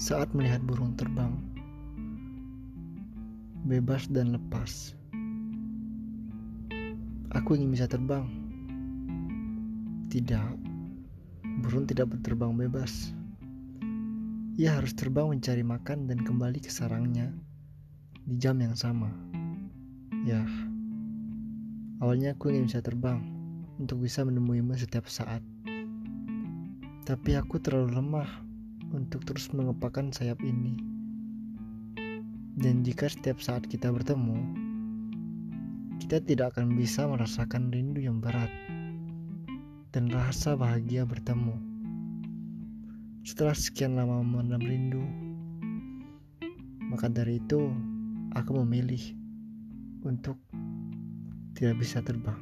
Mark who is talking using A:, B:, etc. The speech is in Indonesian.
A: saat melihat burung terbang, bebas dan lepas. Aku ingin bisa terbang. Tidak, burung tidak berterbang bebas. Ia harus terbang mencari makan dan kembali ke sarangnya di jam yang sama. Ya, awalnya aku ingin bisa terbang untuk bisa menemuimu setiap saat. Tapi aku terlalu lemah untuk terus mengepakkan sayap ini. Dan jika setiap saat kita bertemu, kita tidak akan bisa merasakan rindu yang berat dan rasa bahagia bertemu. Setelah sekian lama memendam rindu, maka dari itu aku memilih untuk tidak bisa terbang.